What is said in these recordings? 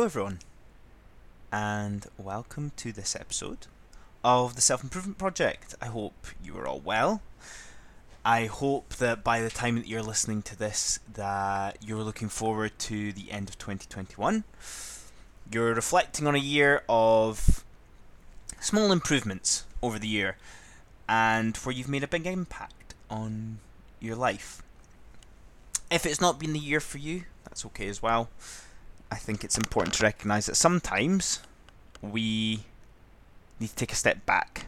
Hello, everyone, and welcome to this episode of the Self Improvement Project. I hope you are all well. I hope that by the time that you're listening to this, that you're looking forward to the end of 2021. You're reflecting on a year of small improvements over the year, and where you've made a big impact on your life. If it's not been the year for you, that's okay as well. I think it's important to recognise that sometimes we need to take a step back.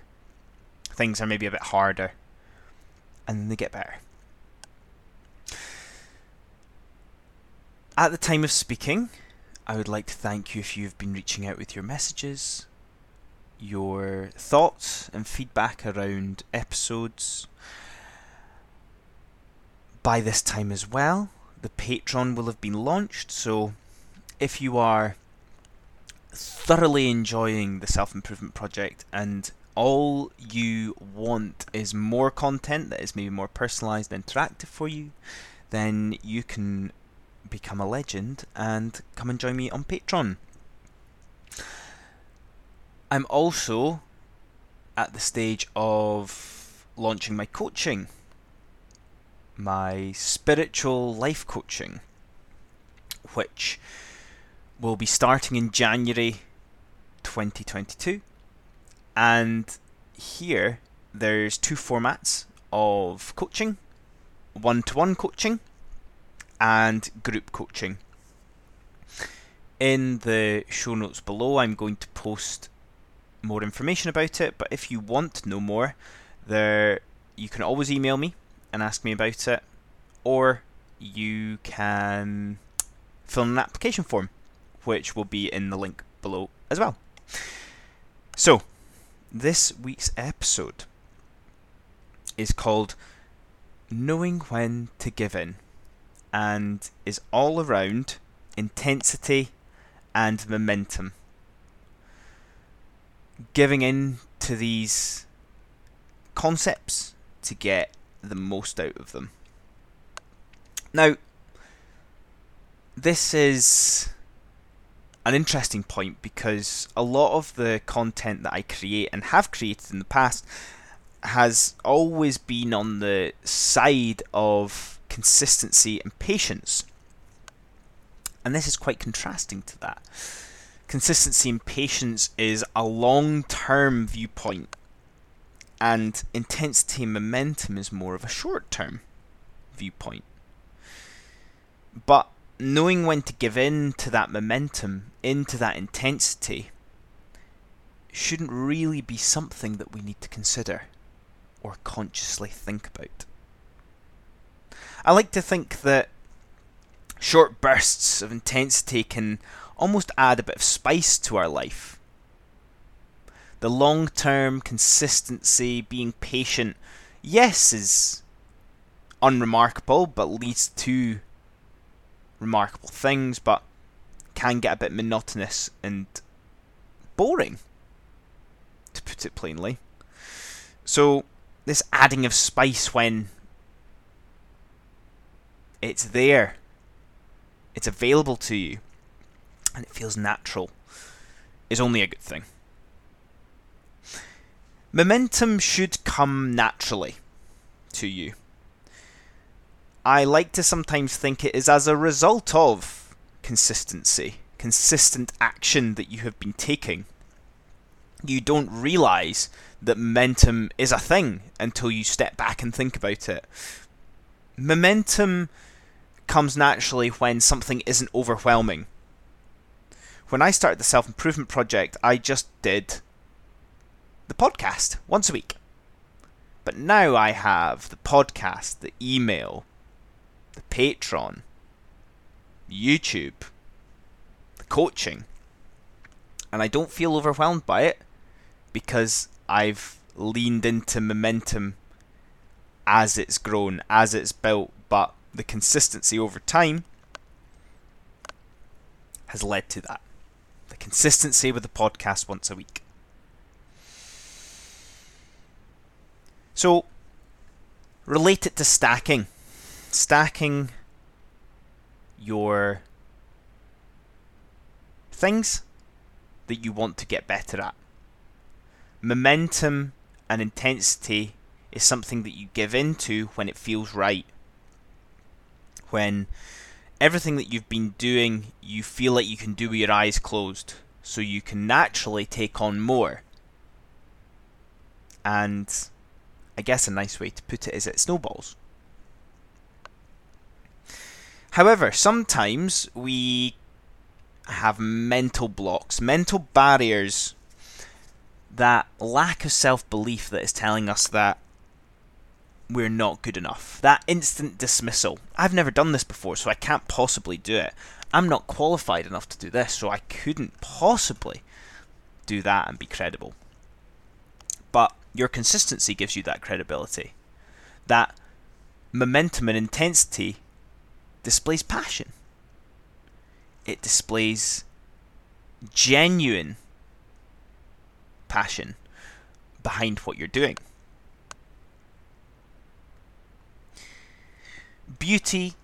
Things are maybe a bit harder, and then they get better. At the time of speaking, I would like to thank you if you've been reaching out with your messages, your thoughts and feedback around episodes. By this time as well, the Patreon will have been launched, so if you are thoroughly enjoying the self improvement project and all you want is more content that is maybe more personalized and interactive for you, then you can become a legend and come and join me on Patreon. I'm also at the stage of launching my coaching, my spiritual life coaching, which will be starting in January 2022. And here there's two formats of coaching one to one coaching and group coaching. In the show notes below, I'm going to post more information about it, but if you want to know more, there you can always email me and ask me about it, or you can fill in an application form which will be in the link below as well. So, this week's episode is called Knowing When to Give In and is all around intensity and momentum. Giving in to these concepts to get the most out of them. Now, this is an interesting point because a lot of the content that I create and have created in the past has always been on the side of consistency and patience. And this is quite contrasting to that. Consistency and patience is a long term viewpoint, and intensity and momentum is more of a short term viewpoint. But knowing when to give in to that momentum, into that intensity, shouldn't really be something that we need to consider or consciously think about. I like to think that short bursts of intensity can almost add a bit of spice to our life. The long term consistency, being patient, yes, is unremarkable, but leads to remarkable things, but can get a bit monotonous and boring, to put it plainly. So, this adding of spice when it's there, it's available to you, and it feels natural, is only a good thing. Momentum should come naturally to you. I like to sometimes think it is as a result of consistency, consistent action that you have been taking. You don't realize that momentum is a thing until you step back and think about it. Momentum comes naturally when something isn't overwhelming. When I started the self improvement project, I just did the podcast once a week. But now I have the podcast, the email, the Patreon, YouTube, the coaching, and I don't feel overwhelmed by it because I've leaned into momentum as it's grown, as it's built, but the consistency over time has led to that. The consistency with the podcast once a week. So, relate it to stacking stacking your things that you want to get better at. Momentum and intensity is something that you give into when it feels right. When everything that you've been doing, you feel like you can do with your eyes closed. So you can naturally take on more. And I guess a nice way to put it is it snowballs. However, sometimes we have mental blocks, mental barriers, that lack of self belief that is telling us that we're not good enough. That instant dismissal. I've never done this before, so I can't possibly do it. I'm not qualified enough to do this, so I couldn't possibly do that and be credible. But your consistency gives you that credibility. That momentum and intensity displays passion. It displays genuine passion behind what you're doing. Beauty,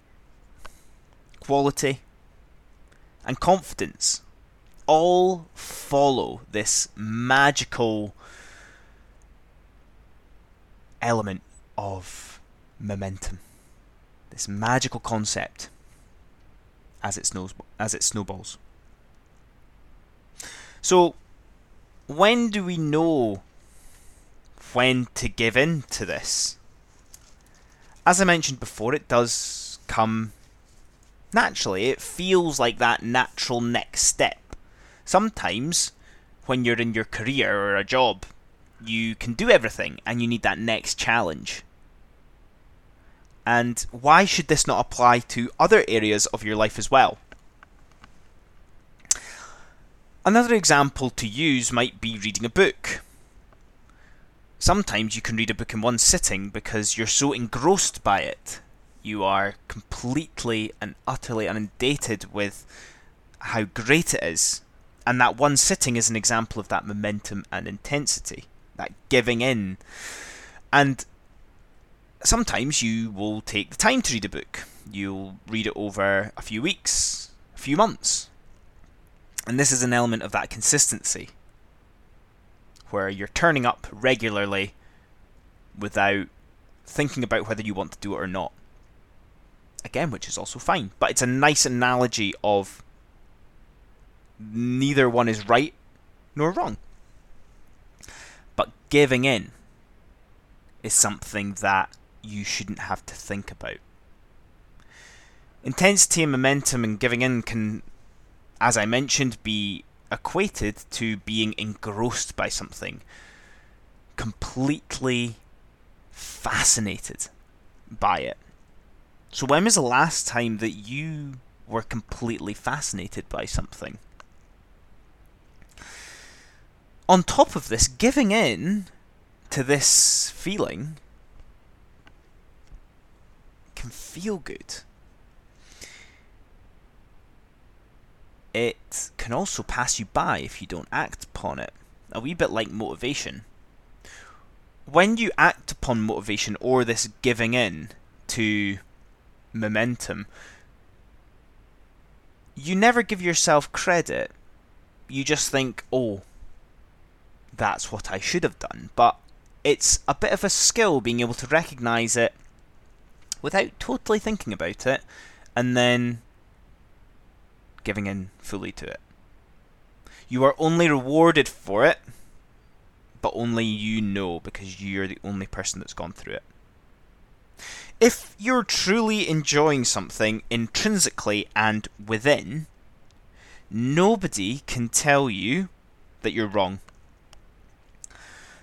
quality, and confidence all follow this magical element of momentum. This magical concept as it snows as it snowballs. So when do we know when to give in to this? As I mentioned before, it does come naturally. It feels like that natural next step. Sometimes, when you're in your career or a job, you can do everything and you need that next challenge. And why should this not apply to other areas of your life as well? Another example to use might be reading a book. Sometimes you can read a book in one sitting because you're so engrossed by it. You are completely and utterly inundated with how great it is. And that one sitting is an example of that momentum and intensity, that giving in. And sometimes you will take the time to read a book. You'll read it over a few weeks, a few months. And this is an element of that consistency, where you're turning up regularly without thinking about whether you want to do it or not. Again, which is also fine. But it's a nice analogy of neither one is right nor wrong. But giving in is something that you shouldn't have to think about. Intensity and momentum and giving in can, as I mentioned, be equated to being engrossed by something, completely fascinated by it. So, when was the last time that you were completely fascinated by something? On top of this, giving in to this feeling can feel good. It can also pass you by if you don't act upon it. A wee bit like motivation. When you act upon motivation or this giving in to momentum, you never give yourself credit. You just think, oh, that's what I should have done. But it's a bit of a skill being able to recognize it without totally thinking about it and then giving in fully to it. You are only rewarded for it, but only you know because you're the only person that's gone through it. If you're truly enjoying something intrinsically and within, nobody can tell you that you're wrong.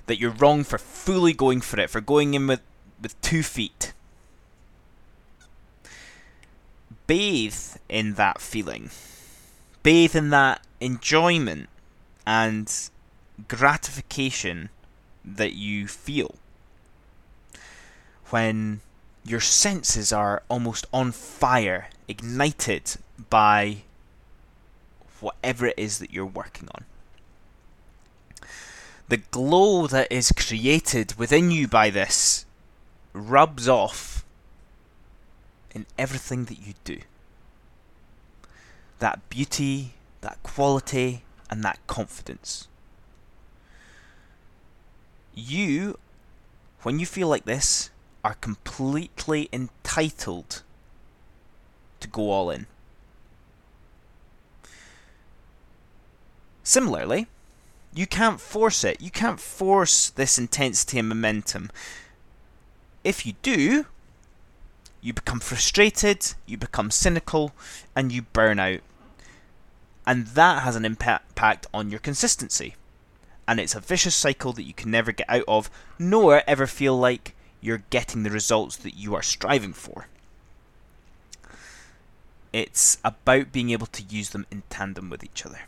That you're wrong for fully going for it, for going in with, with two feet, bathe in that feeling, bathe in that enjoyment and gratification that you feel when your senses are almost on fire, ignited by whatever it is that you're working on. The glow that is created within you by this rubs off in everything that you do. That beauty, that quality, and that confidence. You, when you feel like this, are completely entitled to go all in. Similarly, you can't force it. You can't force this intensity and momentum. If you do, you become frustrated, you become cynical, and you burn out. And that has an impact on your consistency. And it's a vicious cycle that you can never get out of, nor ever feel like you're getting the results that you are striving for. It's about being able to use them in tandem with each other.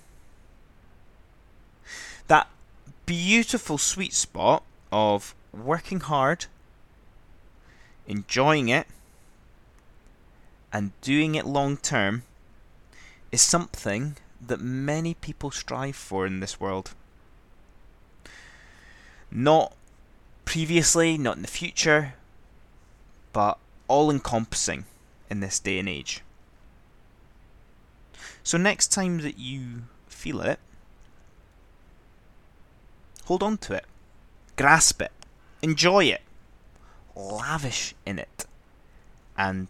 That beautiful sweet spot of working hard, enjoying it, and doing it long term is something that many people strive for in this world. Not previously, not in the future, but all encompassing in this day and age. So, next time that you feel it, hold on to it, grasp it, enjoy it, lavish in it, and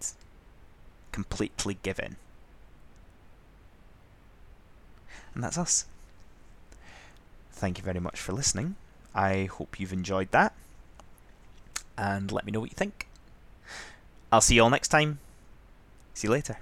completely given. And that's us. Thank you very much for listening. I hope you've enjoyed that. And let me know what you think. I'll see you all next time. See you later.